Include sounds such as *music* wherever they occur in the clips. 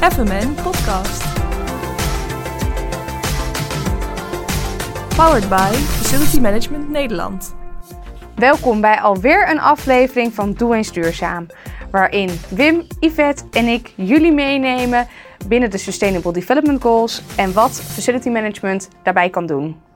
FMN Podcast. Powered by Facility Management Nederland. Welkom bij alweer een aflevering van Doe eens Duurzaam. Waarin Wim, Yvette en ik jullie meenemen binnen de Sustainable Development Goals en wat Facility Management daarbij kan doen.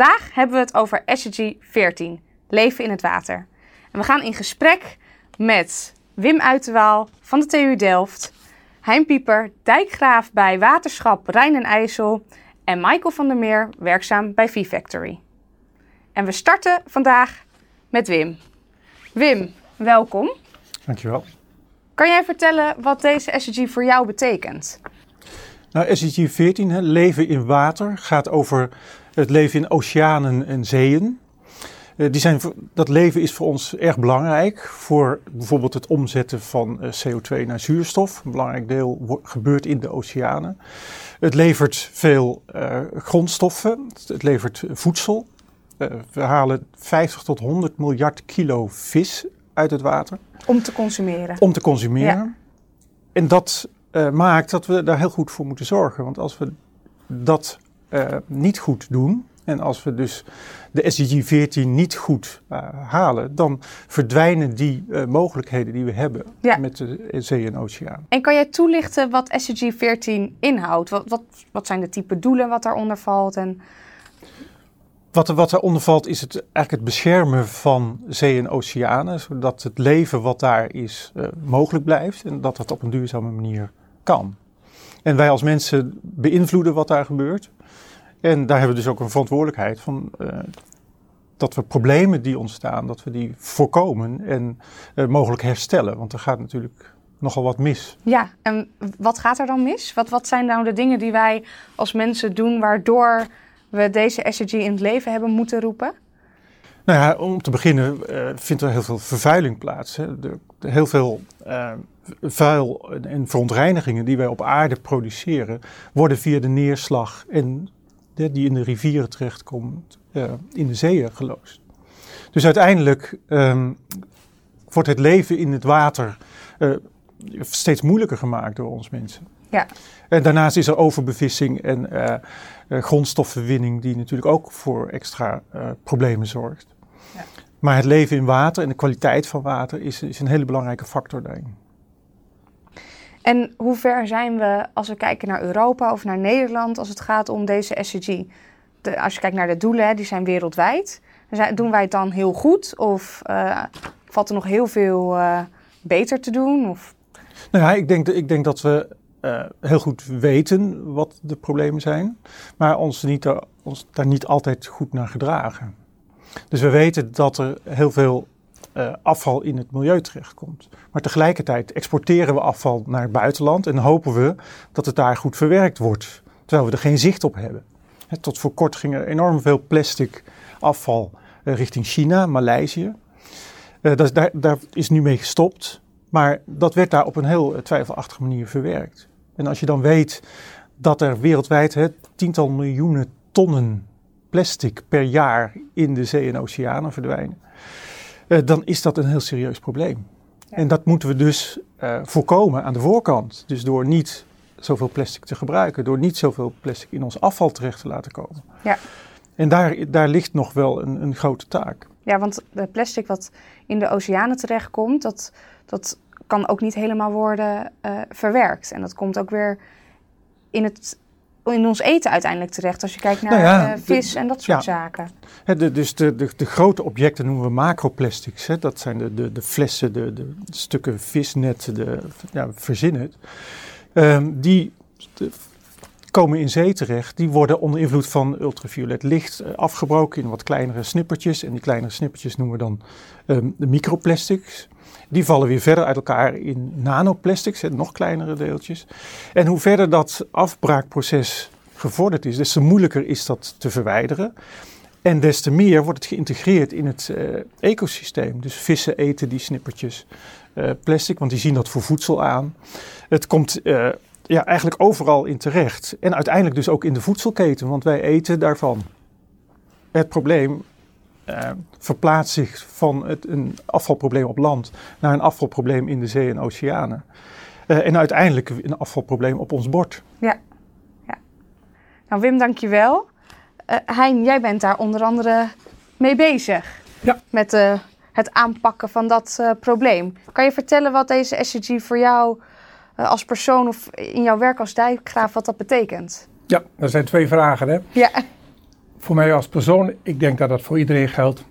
Vandaag hebben we het over SDG 14, leven in het water. En we gaan in gesprek met Wim Uiterwaal van de TU Delft, Hein Pieper, dijkgraaf bij Waterschap Rijn en IJssel en Michael van der Meer, werkzaam bij V-Factory. En we starten vandaag met Wim. Wim, welkom. Dankjewel. Kan jij vertellen wat deze SDG voor jou betekent? Nou, SDG 14, hè, leven in water, gaat over het leven in oceanen en zeeën. Uh, die zijn, dat leven is voor ons erg belangrijk voor bijvoorbeeld het omzetten van uh, CO2 naar zuurstof. Een belangrijk deel gebeurt in de oceanen. Het levert veel uh, grondstoffen, het levert voedsel. we halen 50 tot 100 miljard kilo vis uit het water. Om te consumeren. Om te consumeren. Ja. En dat maakt dat we daar heel goed voor moeten zorgen. Want als we dat uh, niet goed doen. En als we dus de SDG 14 niet goed uh, halen, dan verdwijnen die uh, mogelijkheden die we hebben ja. met de zee en oceaan. En kan jij toelichten wat SDG 14 inhoudt? Wat, wat, wat zijn de type doelen wat daaronder valt? En... Wat, wat daaronder valt is het, eigenlijk het beschermen van zee en oceanen, zodat het leven wat daar is mogelijk blijft en dat dat op een duurzame manier kan. En wij als mensen beïnvloeden wat daar gebeurt. En daar hebben we dus ook een verantwoordelijkheid van uh, dat we problemen die ontstaan, dat we die voorkomen en uh, mogelijk herstellen. Want er gaat natuurlijk nogal wat mis. Ja, en wat gaat er dan mis? Wat, wat zijn nou de dingen die wij als mensen doen waardoor we deze SDG in het leven hebben moeten roepen? Nou ja, om te beginnen uh, vindt er heel veel vervuiling plaats. Hè. De, de, heel veel uh, vuil en verontreinigingen die wij op aarde produceren, worden via de neerslag en die in de rivieren terechtkomt, uh, in de zeeën geloosd. Dus uiteindelijk um, wordt het leven in het water uh, steeds moeilijker gemaakt door ons mensen. Ja. En daarnaast is er overbevissing en uh, grondstoffenwinning, die natuurlijk ook voor extra problemen zorgt. Ja. Maar het leven in water en de kwaliteit van water is, is een hele belangrijke factor daarin. En hoe ver zijn we als we kijken naar Europa of naar Nederland als het gaat om deze SDG? De, als je kijkt naar de doelen, die zijn wereldwijd. Doen wij het dan heel goed of uh, valt er nog heel veel uh, beter te doen? Of? Nou ja, ik denk, ik denk dat we uh, heel goed weten wat de problemen zijn, maar ons, niet, ons daar niet altijd goed naar gedragen. Dus we weten dat er heel veel uh, afval in het milieu terechtkomt. Maar tegelijkertijd exporteren we afval naar het buitenland en hopen we dat het daar goed verwerkt wordt, terwijl we er geen zicht op hebben. He, tot voor kort ging er enorm veel plastic afval uh, richting China, Maleisië. Uh, dat, daar, daar, is nu mee gestopt, maar dat werd daar op een heel twijfelachtige manier verwerkt. En als je dan weet dat er wereldwijd he, tiental miljoenen tonnen plastic per jaar in de zee en oceanen verdwijnen dan is dat een heel serieus probleem. Ja. En dat moeten we dus uh, voorkomen aan de voorkant. Dus door niet zoveel plastic te gebruiken, door niet zoveel plastic in ons afval terecht te laten komen. Ja. En daar, daar ligt nog wel een, een grote taak. Ja, want het plastic wat in de oceanen terechtkomt, dat, dat kan ook niet helemaal worden uh, verwerkt. En dat komt ook weer in het in ons eten uiteindelijk terecht. Als je kijkt naar nou ja, uh, vis de, en dat soort ja. zaken. He, de, dus de, de, de, grote objecten noemen we macroplastics. Hè. Dat zijn de, de, de flessen, de, de stukken visnet, de, ja, verzin het. Um, die komen in zee terecht. Die worden onder invloed van ultraviolet licht uh, afgebroken in wat kleinere snippertjes. En die kleinere snippertjes noemen we dan um, de microplastics. Die vallen weer verder uit elkaar in nanoplastics, nog kleinere deeltjes. En hoe verder dat afbraakproces gevorderd is, des te moeilijker is dat te verwijderen. En des te meer wordt het geïntegreerd in het uh, ecosysteem. Dus vissen eten die snippertjes uh, plastic, want die zien dat voor voedsel aan. Het komt ja, eigenlijk overal in terecht. En uiteindelijk dus ook in de voedselketen, want wij eten daarvan. het probleem uh, verplaatst zich van het, een afvalprobleem op land naar een afvalprobleem in de zee en oceanen. Uh, en uiteindelijk een afvalprobleem op ons bord. Ja. ja. Nou, Wim, dankjewel. Uh, hein, jij bent daar onder andere mee bezig. Ja. Met het aanpakken van dat probleem. Kan je vertellen wat deze SCG voor jou als persoon of in jouw werk als dijkgraaf, wat dat betekent? Ja, dat zijn twee vragen. Hè? Ja voor mij als persoon, ik denk dat dat voor iedereen geldt.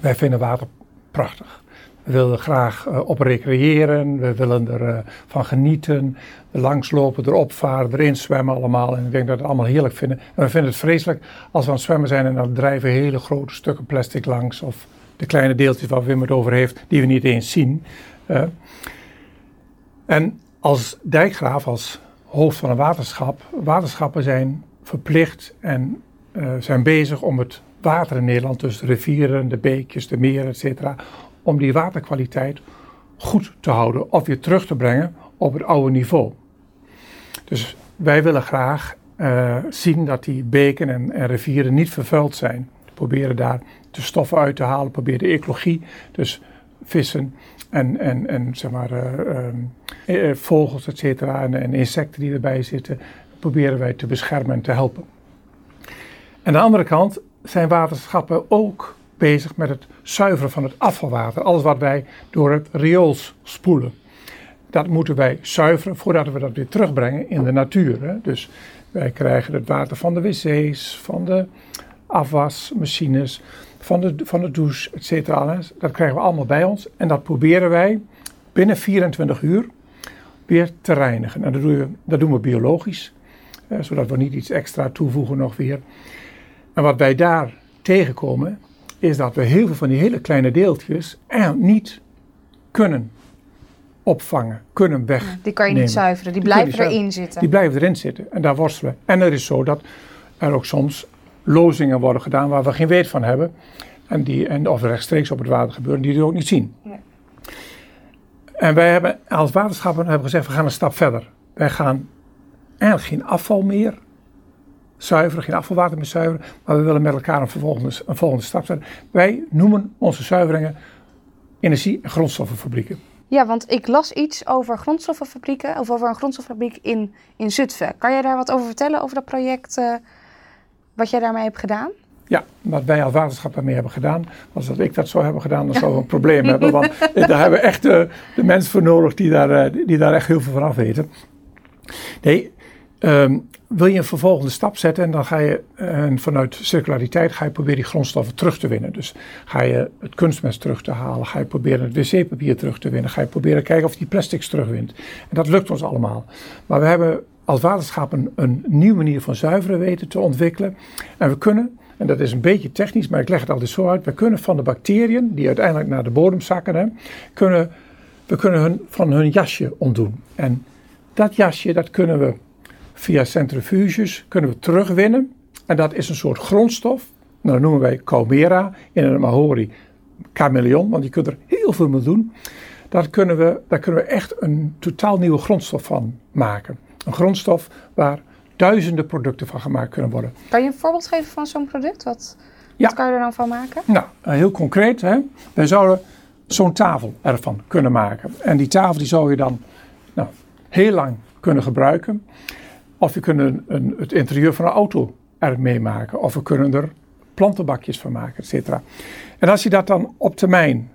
Wij vinden water prachtig. We willen graag uh, op recreëren, we willen ervan uh, van genieten, langslopen, erop varen, erin zwemmen allemaal. En ik denk dat we het allemaal heerlijk vinden. En we vinden het vreselijk als we aan het zwemmen zijn en dan drijven hele grote stukken plastic langs. Of de kleine deeltjes waar Wim het over heeft, die we niet eens zien. Uh, en als dijkgraaf, als hoofd van een waterschap, waterschappen zijn verplicht en uh, zijn bezig om het water in Nederland, dus de rivieren, de beekjes, de meren, etc., om die waterkwaliteit goed te houden of weer terug te brengen op het oude niveau. Dus wij willen graag uh, zien dat die beken en, en, rivieren niet vervuild zijn. We proberen daar de stoffen uit te halen, proberen de ecologie, dus vissen en, en, en zeg maar, uh, vogels, et cetera, en, en insecten die erbij zitten, proberen wij te beschermen en te helpen. Aan de andere kant zijn waterschappen ook bezig met het zuiveren van het afvalwater. Alles wat wij door het riool spoelen. Dat moeten wij zuiveren voordat we dat weer terugbrengen in de natuur. Hè. Dus wij krijgen het water van de wc's, van de afwasmachines, van de, van de douche, et cetera. Dat krijgen we allemaal bij ons. En dat proberen wij binnen 24 uur weer te reinigen. En dat doen we, dat doen we biologisch, zodat we niet iets extra toevoegen nog weer. En wat wij daar tegenkomen, is dat we heel veel van die hele kleine deeltjes er niet kunnen opvangen, kunnen weg. die kan je niet zuiveren, die, die blijven erin zitten. Die blijven erin zitten en daar worstelen. En het is zo dat er ook soms lozingen worden gedaan waar we geen weet van hebben. En, die, en of rechtstreeks op het water gebeuren, die we ook niet zien. Ja. En wij hebben als waterschappen hebben gezegd, we gaan een stap verder. Wij gaan eigenlijk geen afval meer zuiveren, geen afvalwater meer zuiveren. Maar we willen met elkaar een volgende, een volgende stap zetten. Wij noemen onze zuiveringen energie- en grondstoffenfabrieken. Ja, want ik las iets over grondstoffenfabrieken, of over een grondstoffabriek in, in Zutphen. Kan jij daar wat over vertellen, over dat project, uh, wat jij daarmee hebt gedaan? Ja, wat wij als waterschap daarmee hebben gedaan, was dat ik dat zou hebben gedaan, dan zouden we een *laughs* probleem hebben. Want daar hebben we echt de, de mensen voor nodig die daar, eh, die daar echt heel veel van af weten. Nee, um, wil je een vervolgende stap zetten en dan ga je en vanuit circulariteit ga je proberen die grondstoffen terug te winnen. Dus ga je het kunstmest terug te halen, ga je proberen het wc-papier terug te winnen, ga je proberen kijken of je die plastics terugwint. En dat lukt ons allemaal. Maar we hebben als waterschap een, nieuwe manier van zuiveren weten te ontwikkelen. En we kunnen, en dat is een beetje technisch, maar ik leg het altijd zo uit, we kunnen van de bacteriën die uiteindelijk naar de bodem zakken, hè, kunnen, we kunnen hun, van hun jasje ontdoen. En dat jasje, dat kunnen we via centrifuges kunnen we terugwinnen. En dat is een soort grondstof. Nou, dat noemen wij Caumera in een Mahori chameleon, want je kunt er heel veel mee doen. Daar kunnen, we, daar kunnen we echt een totaal nieuwe grondstof van maken. Een grondstof waar duizenden producten van gemaakt kunnen worden. Kan je een voorbeeld geven van zo'n product? Wat, ja. wat kan je er dan van maken? Nou, heel concreet. Hè? Wij zouden zo'n tafel ervan kunnen maken. En die tafel die zou je dan nou, heel lang kunnen gebruiken. Of we kunnen een, het interieur van een auto ermee maken. Of we kunnen er plantenbakjes van maken, et cetera. En als je dat dan op termijn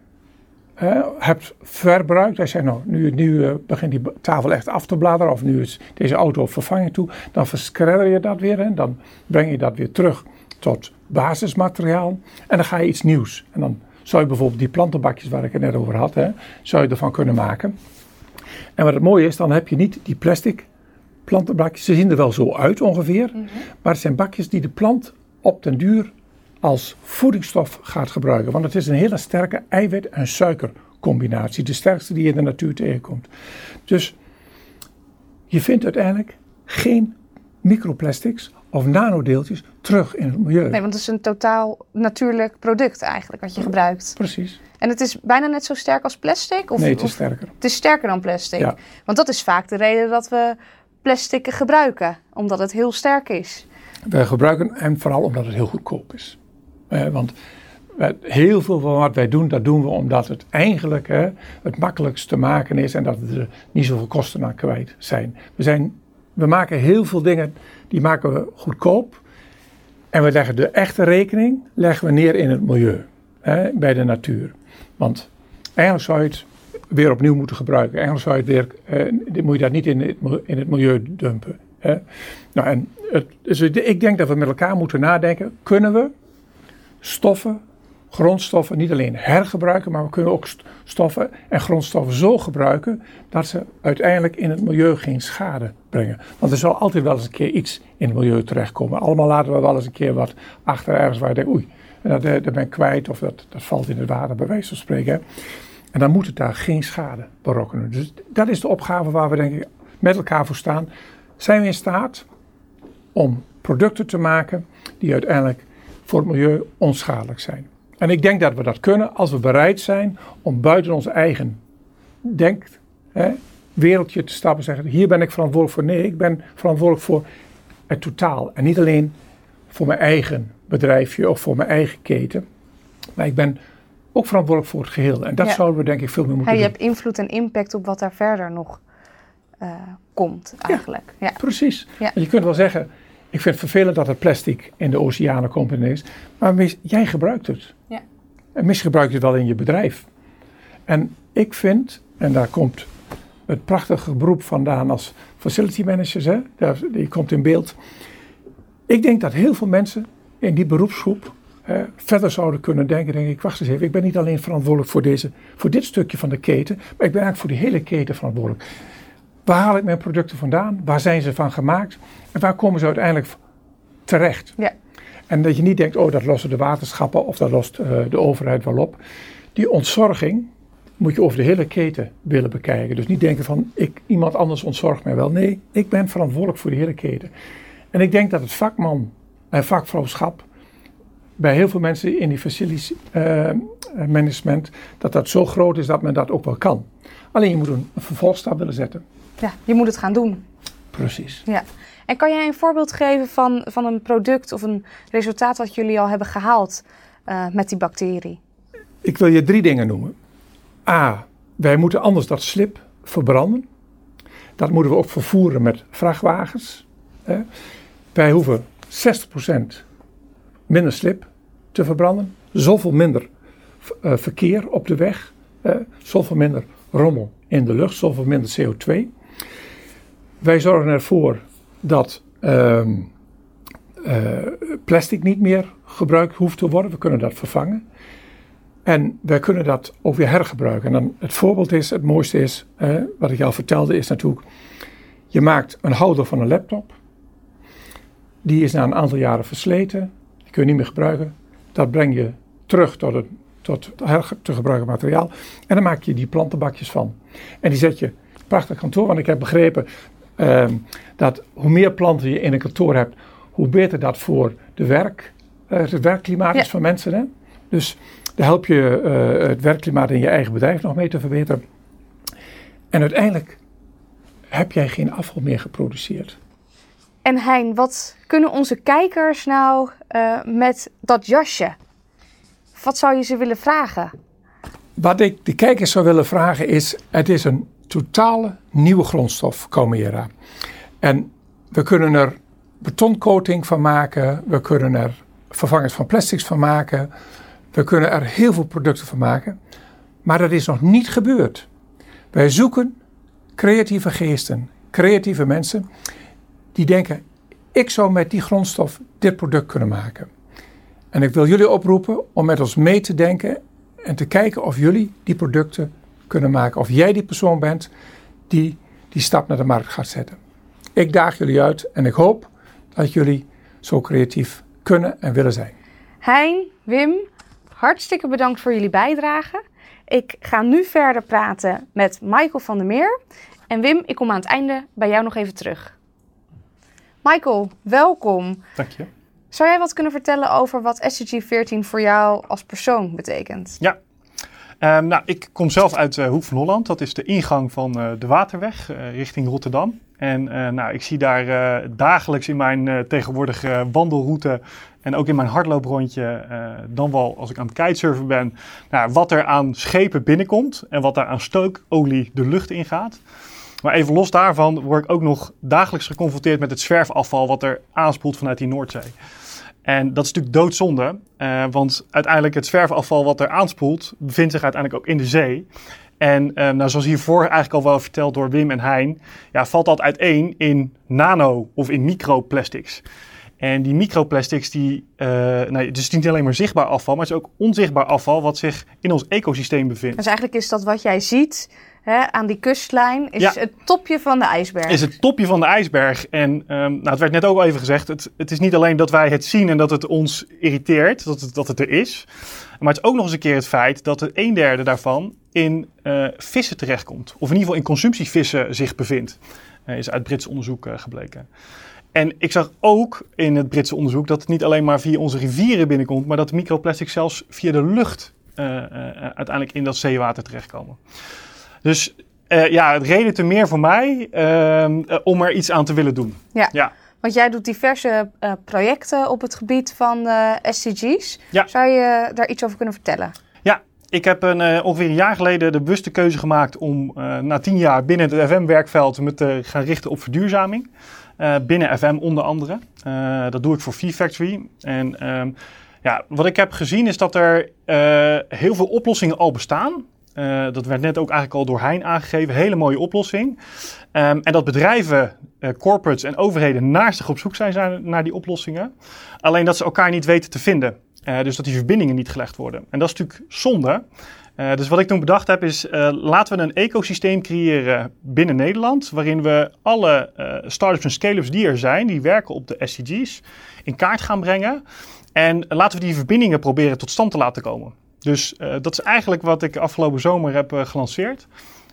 hè, hebt verbruikt. Als je nou, nu, nu uh, begint die tafel echt af te bladeren. Of nu is deze auto op vervanging toe. Dan verschredder je dat weer. En dan breng je dat weer terug tot basismateriaal. En dan ga je iets nieuws. En dan zou je bijvoorbeeld die plantenbakjes waar ik het net over had. Hè, zou je ervan kunnen maken. En wat het mooie is, dan heb je niet die plastic plantenbakjes. Ze zien er wel zo uit ongeveer. Mhm. Maar het zijn bakjes die de plant op den duur als voedingsstof gaat gebruiken. Want het is een hele sterke eiwit- en suikercombinatie. De sterkste die je in de natuur tegenkomt. Dus je vindt uiteindelijk geen microplastics of nanodeeltjes terug in het milieu. Nee, want het is een totaal natuurlijk product eigenlijk wat je gebruikt. Precies. En het is bijna net zo sterk als plastic? Of, nee, het is of, sterker. Het is sterker dan plastic. Ja. Want dat is vaak de reden dat we plastic gebruiken, omdat het heel sterk is. We gebruiken hem vooral omdat het heel goedkoop is. Eh, want heel veel van wat wij doen, dat doen we omdat het eigenlijk het makkelijkst te maken is en dat er niet zoveel kosten aan kwijt zijn. We, zijn. we maken heel veel dingen, die maken we goedkoop. En we leggen de echte rekening leggen we neer in het milieu, bij de natuur. Want eigenlijk zou je het weer opnieuw moeten gebruiken. Eigenlijk zou je het weer, eh, moet je dat niet in het, milieu dumpen. Nou, en het, dus ik denk dat we met elkaar moeten nadenken, kunnen we stoffen, grondstoffen niet alleen hergebruiken, maar we kunnen ook st- stoffen en grondstoffen zo gebruiken dat ze uiteindelijk in het milieu geen schade brengen. Want er zal altijd wel eens een keer iets in het milieu terechtkomen. Allemaal laten we wel eens een keer wat achter ergens waar je denkt, oei, dat, eh, dat ben ik kwijt of dat, dat valt in het water, bij wijze van spreken. En dan moet het daar geen schade berokkenen. Dus dat is de opgave waar we denk ik met elkaar voor staan. Zijn we in staat om producten te maken die uiteindelijk voor het milieu onschadelijk zijn? En ik denk dat we dat kunnen als we bereid zijn om buiten onze eigen denk, hè, wereldje te stappen en zeggen: hier ben ik verantwoordelijk voor. Nee, ik ben verantwoordelijk voor het totaal. En niet alleen voor mijn eigen bedrijfje of voor mijn eigen keten. Maar ik ben ook verantwoordelijk voor het geheel. En dat Ja. zouden we denk ik veel meer Ja, moeten je doen. hebt invloed en impact op wat daar verder nog eh, komt eigenlijk. Ja. Precies. Ja. Je kunt wel zeggen, ik vind het vervelend dat het plastic in de oceanen komt ineens. Maar mis- jij gebruikt het. Ja. En misschien gebruik je het wel in je bedrijf. En ik vind, en daar komt het prachtige beroep vandaan als facility managers, hè, daar- die komt in beeld. Ik denk dat heel veel mensen in die beroepsgroep eh, verder zouden kunnen denken. Denk ik, wacht eens even, ik ben niet alleen verantwoordelijk voor, deze, voor dit stukje van de keten, maar ik ben eigenlijk voor die hele keten verantwoordelijk. Waar haal ik mijn producten vandaan? Waar zijn ze van gemaakt? En waar komen ze uiteindelijk terecht? Ja. En dat je niet denkt, oh, dat lossen de waterschappen of dat lost eh, de overheid wel op. Die ontzorging moet je over de hele keten willen bekijken. Dus niet denken van, ik, iemand anders ontzorgt mij wel. Nee, ik ben verantwoordelijk voor de hele keten. En ik denk dat het vakman en vakvrouwschap bij heel veel mensen in die facilities eh, management, dat dat zo groot is dat men dat ook wel kan. Alleen je moet een, een vervolgstap willen zetten. Ja, je moet het gaan doen. Precies. Ja. En kan jij een voorbeeld geven van, van een product of een resultaat wat jullie al hebben gehaald eh, met die bacterie? Ik wil je drie dingen noemen. A, wij moeten anders dat slip verbranden. Dat moeten we ook vervoeren met vrachtwagens. hè. Wij hoeven 60% minder slip te verbranden. Zoveel minder eh, verkeer op de weg. Zoveel minder rommel in de lucht. Zoveel minder CO2. Wij zorgen ervoor dat ehm, eh, plastic niet meer gebruikt hoeft te worden. We kunnen dat vervangen. En wij kunnen dat ook weer hergebruiken. En dan het voorbeeld is, het mooiste is, wat ik al vertelde, is natuurlijk, je maakt een houder van een laptop. Die is na een aantal jaren versleten, die kun je niet meer gebruiken. Dat breng je terug tot het, tot het te gebruiken materiaal. En dan maak je die plantenbakjes van. En die zet je prachtig kantoor, want ik heb begrepen ehm, dat hoe meer planten je in een kantoor hebt, hoe beter dat voor de werk, eh, het werkklimaat Ja. is van mensen. Hè? Dus daar help je eh, het werkklimaat in je eigen bedrijf nog mee te verbeteren. En uiteindelijk heb jij geen afval meer geproduceerd. En Hein, wat kunnen onze kijkers nou eh, met dat jasje? Wat zou je ze willen vragen? Wat ik de kijkers zou willen vragen is: het is een totale nieuwe grondstof, Comera. En we kunnen er betoncoating van maken, we kunnen er vervangers van plastics van maken, we kunnen er heel veel producten van maken. Maar dat is nog niet gebeurd. Wij zoeken creatieve geesten, creatieve mensen die denken: ik zou met die grondstof dit product kunnen maken. En ik wil jullie oproepen om met ons mee te denken en te kijken of jullie die producten kunnen maken. Of jij die persoon bent die die stap naar de markt gaat zetten. Ik daag jullie uit en ik hoop dat jullie zo creatief kunnen en willen zijn. Hein, Wim, hartstikke bedankt voor jullie bijdrage. Ik ga nu verder praten met Michael van der Meer. En Wim, ik kom aan het einde bij jou nog even terug. Michael, welkom. Dank je. Zou jij wat kunnen vertellen over wat SDG 14 voor jou als persoon betekent? Ja. Ehm, nou, ik kom zelf uit eh, Hoek van Holland. Dat is de ingang van eh, de Waterweg eh, richting Rotterdam. En nou, ik zie daar dagelijks in mijn tegenwoordige wandelroute en ook in mijn hardlooprondje, dan wel als ik aan het kitesurfen ben, nou, wat er aan schepen binnenkomt en wat daar aan stookolie de lucht ingaat. Maar even los daarvan word ik ook nog dagelijks geconfronteerd met het zwerfafval wat er aanspoelt vanuit die Noordzee. En dat is natuurlijk doodzonde, eh, want uiteindelijk het zwerfafval wat er aanspoelt, bevindt zich uiteindelijk ook in de zee. En eh, nou, zoals hiervoor eigenlijk al wel verteld door Wim en Hein, ja, valt dat uiteen in nano- of in microplastics. En die microplastics, die, eh nou, het is niet alleen maar zichtbaar afval, maar het is ook onzichtbaar afval wat zich in ons ecosysteem bevindt. Dus eigenlijk is dat wat jij ziet hè, aan die kustlijn, is Ja. het topje van de ijsberg. is het topje van de ijsberg. En ehm, nou, het werd net ook al even gezegd, het, het is niet alleen dat wij het zien en dat het ons irriteert, dat het, dat het er is. Maar het is ook nog eens een keer het feit dat er een derde daarvan in eh, vissen terechtkomt. Of in ieder geval in consumptievissen zich bevindt. Eh, is uit Brits onderzoek eh, gebleken. En ik zag ook in het Britse onderzoek dat het niet alleen maar via onze rivieren binnenkomt, maar dat microplastic zelfs via de lucht uiteindelijk in dat zeewater terechtkomen. Dus eh, ja, het reden te meer voor mij ehm, eh, om er iets aan te willen doen. Ja. Ja. Want jij doet diverse eh, projecten op het gebied van eh, SDG's. Ja. Zou je daar iets over kunnen vertellen? Ja, ik heb een, ongeveer een jaar geleden de bewuste keuze gemaakt om na tien jaar binnen het FM-werkveld me te gaan richten op verduurzaming. Binnen FM onder andere. Dat doe ik voor V-Factory. En ehm, ja, wat ik heb gezien is dat er heel veel oplossingen al bestaan. Eh, dat werd net ook eigenlijk al door Hein aangegeven. Hele mooie oplossing. Ehm, en dat bedrijven, eh, corporates en overheden naastig op zoek zijn, naar die oplossingen. Alleen dat ze elkaar niet weten te vinden. Eh, dus dat die verbindingen niet gelegd worden. En dat is natuurlijk zonde. Dus wat ik toen bedacht heb is, laten we een ecosysteem creëren binnen Nederland, waarin we alle eh startups en scale-ups die er zijn, die werken op de SDG's, in kaart gaan brengen. En laten we die verbindingen proberen tot stand te laten komen. Dus eh, dat is eigenlijk wat ik afgelopen zomer heb eh, gelanceerd.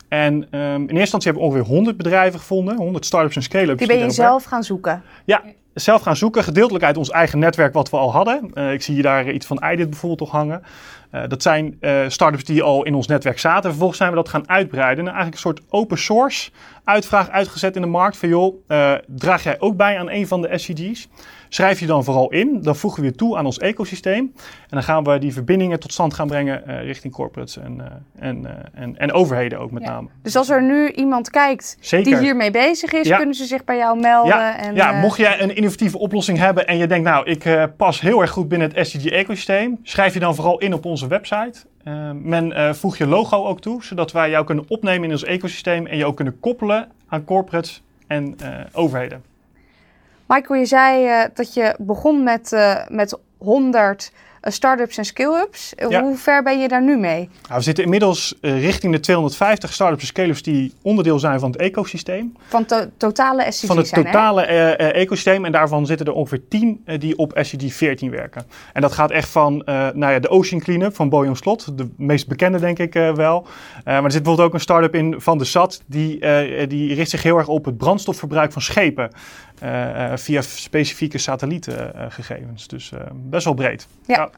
En ehm, in eerste instantie hebben we ongeveer 100 bedrijven gevonden, 100 startups en scale-ups. Die ben je zelf gaan zoeken. ja, zelf gaan zoeken. Gedeeltelijk uit ons eigen netwerk wat we al hadden. Eh, ik zie hier daar iets van iDit bijvoorbeeld nog hangen. Dat zijn eh startups die al in ons netwerk zaten. Vervolgens zijn we dat gaan uitbreiden. En eigenlijk een soort open source uitvraag uitgezet in de markt. Van joh, draag jij ook bij aan een van de SCG's? Schrijf je dan vooral in. Dan voegen we je toe aan ons ecosysteem. En dan gaan we die verbindingen tot stand gaan brengen eh, richting corporates en, eh, en, eh, en, en overheden ook met Ja. name. Dus als er nu iemand kijkt Zeker. die hiermee bezig is, Ja. kunnen ze zich bij jou melden. Ja, en, ja mocht jij een innovatieve oplossing hebben en je denkt, nou, ik pas heel erg goed binnen het SDG-ecosysteem, schrijf je dan vooral in op onze website. Eh, men voeg je logo ook toe, zodat wij jou kunnen opnemen in ons ecosysteem en je ook kunnen koppelen aan corporates en overheden. Michael, je zei eh, dat je begon met, eh, met 100 eh, start-ups en skill-ups. Ja. Hoe ver ben je daar nu mee? Nou, we zitten inmiddels richting de 250 startups en scale-ups die onderdeel zijn van het ecosysteem. Van to- totale SDG's van het zijn, totale eh, ecosysteem. En daarvan zitten er ongeveer 10 eh, die op SCG 14 werken. En dat gaat echt van nou ja, de Ocean Cleanup van Boyon Slot. De meest bekende denk ik wel. Maar er zit bijvoorbeeld ook een start-up in van de SAT. Die, die richt zich heel erg op het brandstofverbruik van schepen. Eh, eh, via specifieke satellietgegevens. dus eh, best wel breed. Ja.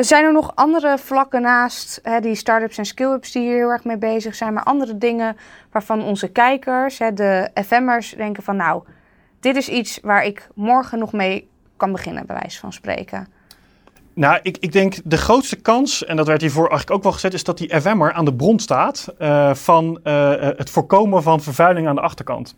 Zijn er nog andere vlakken naast hè, die start-ups en skill-ups die hier heel erg mee bezig zijn, maar andere dingen waarvan onze kijkers, hè, de FM'ers, denken van nou, dit is iets waar ik morgen nog mee kan beginnen, bij wijze van spreken. Nou, ik, ik denk de grootste kans, en dat werd hiervoor eigenlijk ook wel gezet, is dat die FM'er aan de bron staat van het voorkomen van vervuiling aan de achterkant.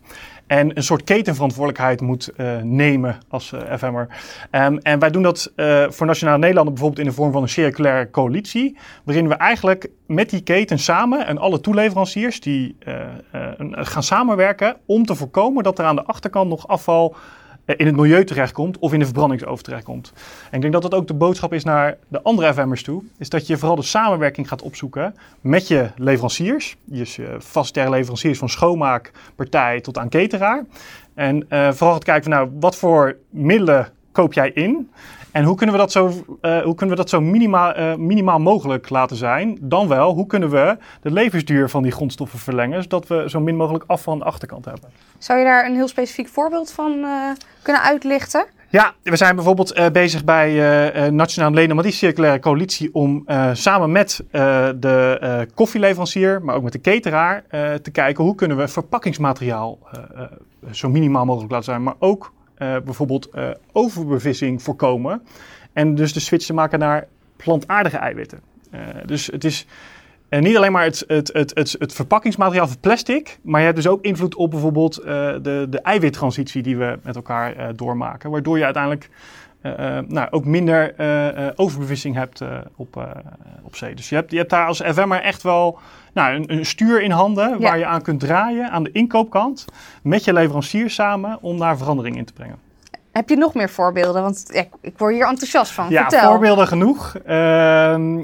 En een soort ketenverantwoordelijkheid moet eh, nemen als eh, FM'er. Ehm, en wij doen dat eh, voor Nationale Nederlanden bijvoorbeeld in de vorm van een circulaire coalitie. Waarin we eigenlijk met die keten samen en alle toeleveranciers die gaan samenwerken om te voorkomen dat er aan de achterkant nog afval in het milieu terechtkomt of in de verbrandingsoven terechtkomt. En ik denk dat dat ook de boodschap is naar de andere FM'ers toe. Is dat je vooral de samenwerking gaat opzoeken met je leveranciers. Dus je vaste leveranciers van schoonmaakpartij tot aan cateraar. En eh, vooral gaat kijken van nou, wat voor middelen koop jij in? En hoe kunnen we dat zo, eh, hoe kunnen we dat zo minimaal, eh, minimaal mogelijk laten zijn? Dan wel, hoe kunnen we de levensduur van die grondstoffen verlengen, zodat we zo min mogelijk afval aan de achterkant hebben? Zou je daar een heel specifiek voorbeeld van eh, kunnen uitlichten? Ja, we zijn bijvoorbeeld uh, bezig bij uh, Nationaal Lenen Circulaire Coalitie om uh, samen met de koffieleverancier, maar ook met de cateraar, te kijken hoe kunnen we verpakkingsmateriaal zo minimaal mogelijk laten zijn, maar ook bijvoorbeeld overbevissing voorkomen. En dus de switch te maken naar plantaardige eiwitten. dus het is niet alleen maar het, het, het, het, verpakkingsmateriaal van plastic, maar je hebt dus ook invloed op bijvoorbeeld de, de eiwittransitie die we met elkaar doormaken. Waardoor je uiteindelijk nou, ook minder overbevissing hebt op, op zee. Dus je hebt, je hebt daar als FM'er echt wel nou, een, een stuur in handen ja. waar je aan kunt draaien aan de inkoopkant met je leverancier samen om daar verandering in te brengen. Heb je nog meer voorbeelden? Want ja, ik word hier enthousiast van. Ja, Vertel. voorbeelden genoeg. Uh, uh,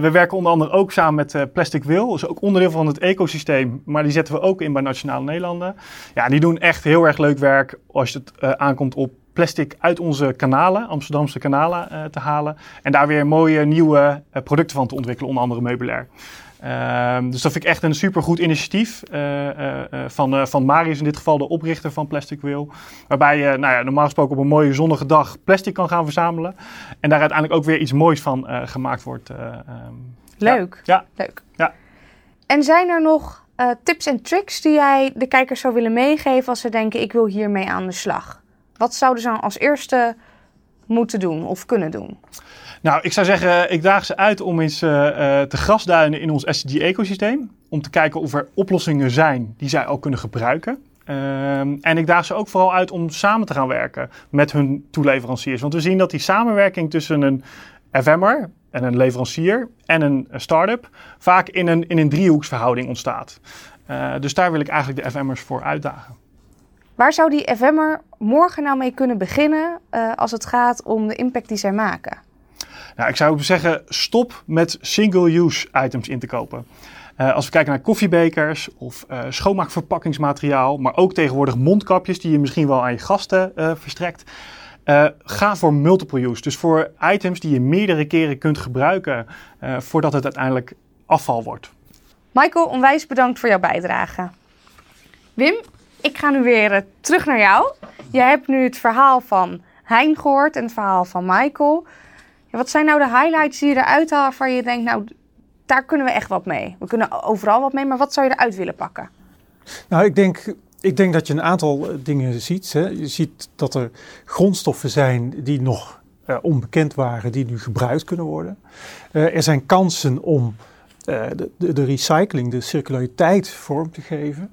we werken onder andere ook samen met uh, Plastic Will. Dat is ook onderdeel van het ecosysteem. Maar die zetten we ook in bij Nationale Nederlanden. Ja, die doen echt heel erg leuk werk als het eh, aankomt op plastic uit onze kanalen, Amsterdamse kanalen, te halen. En daar weer mooie nieuwe producten van te ontwikkelen, onder andere meubilair. Uh, dus dat vind ik echt een supergoed initiatief uh, van, van Marius, in dit geval de oprichter van Plastic Wheel. Waarbij je nou ja, normaal gesproken op een mooie zonnige dag plastic kan gaan verzamelen. En daar uiteindelijk ook weer iets moois van gemaakt wordt. Um, Leuk. Ja. Leuk. Ja. En zijn er nog tips en tricks die jij de kijkers zou willen meegeven als ze denken ik wil hiermee aan de slag? Wat zouden ze dan als eerste moeten doen of kunnen doen? Nou, ik zou zeggen, ik daag ze uit om eens uh, uh, te grasduinen in ons SDG-ecosysteem. Om te kijken of er oplossingen zijn die zij ook kunnen gebruiken. Uh, en ik daag ze ook vooral uit om samen te gaan werken met hun toeleveranciers. Want we zien dat die samenwerking tussen een FM'er en een leverancier en een start-up vaak in een, in een driehoeksverhouding ontstaat. Uh, dus daar wil ik eigenlijk de FM'ers voor uitdagen. Waar zou die FM'er morgen nou mee kunnen beginnen uh, als het gaat om de impact die zij maken? Nou, ik zou zeggen, stop met single-use items in te kopen. Uh, als we kijken naar koffiebekers of uh, schoonmaakverpakkingsmateriaal, maar ook tegenwoordig mondkapjes die je misschien wel aan je gasten uh, verstrekt. ga voor multiple use. Dus voor items die je meerdere keren kunt gebruiken voordat het uiteindelijk afval wordt. Michael, onwijs bedankt voor jouw bijdrage. Wim, ik ga nu weer terug naar jou. Jij hebt nu het verhaal van Hein gehoord en het verhaal van Michael. Ja, wat zijn nou de highlights die je eruit haalt waar je denkt, nou, daar kunnen we echt wat mee. We kunnen overal wat mee, maar wat zou je eruit willen pakken? Nou, ik denk, ik denk dat je een aantal eh, dingen ziet. Hè. Je ziet dat er grondstoffen zijn die nog uh, onbekend waren, die nu gebruikt kunnen worden. Er zijn kansen om de, de, de, recycling, de circulariteit vorm te geven.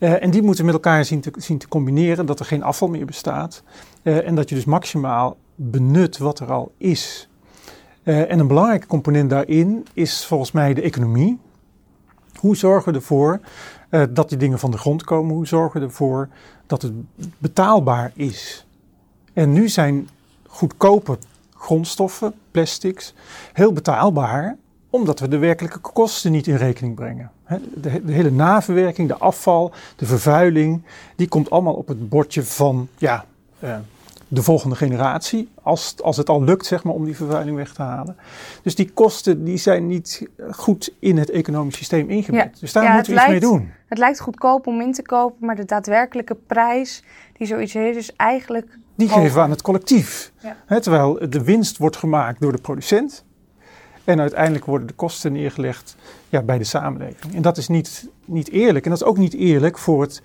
En die moeten met elkaar zien te, zien te combineren, dat er geen afval meer bestaat. en dat je dus maximaal benut wat er al is. Uh, en een belangrijke component daarin is volgens mij de economie. Hoe zorgen we ervoor dat die dingen van de grond komen? Hoe zorgen we ervoor dat het betaalbaar is? En nu zijn goedkope grondstoffen, plastics, heel betaalbaar, omdat we de werkelijke kosten niet in rekening brengen. De, hele naverwerking, de afval, de vervuiling, die komt allemaal op het bordje van ja, uh, de volgende generatie, als, als het al lukt zeg maar, om die vervuiling weg te halen. Dus die kosten die zijn niet goed in het economisch systeem ingebed. Ja. Dus daar ja, moeten we iets lijkt, mee doen. Het lijkt goedkoop om in te kopen, maar de daadwerkelijke prijs die zoiets heeft is eigenlijk... Die geven we aan het collectief. Ja. He, terwijl de winst wordt gemaakt door de producent. En uiteindelijk worden de kosten neergelegd ja, bij de samenleving. En dat is niet, niet eerlijk. En dat is ook niet eerlijk voor het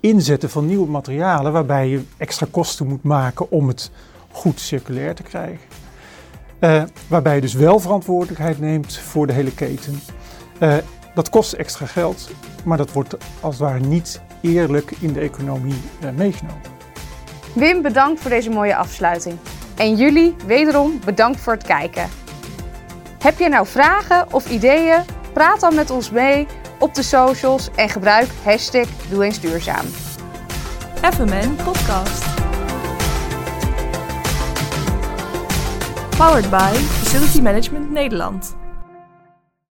inzetten van nieuwe materialen, waarbij je extra kosten moet maken om het goed circulair te krijgen. Uh, waarbij je dus wel verantwoordelijkheid neemt voor de hele keten. Uh, dat kost extra geld, maar dat wordt als het ware niet eerlijk in de economie uh, meegenomen. Wim, bedankt voor deze mooie afsluiting. En jullie, wederom, bedankt voor het kijken. Heb je nou vragen of ideeën? Praat dan met ons mee op de socials en gebruik hashtag Doe eens Duurzaam. FMN Podcast. Powered by Facility Management Nederland.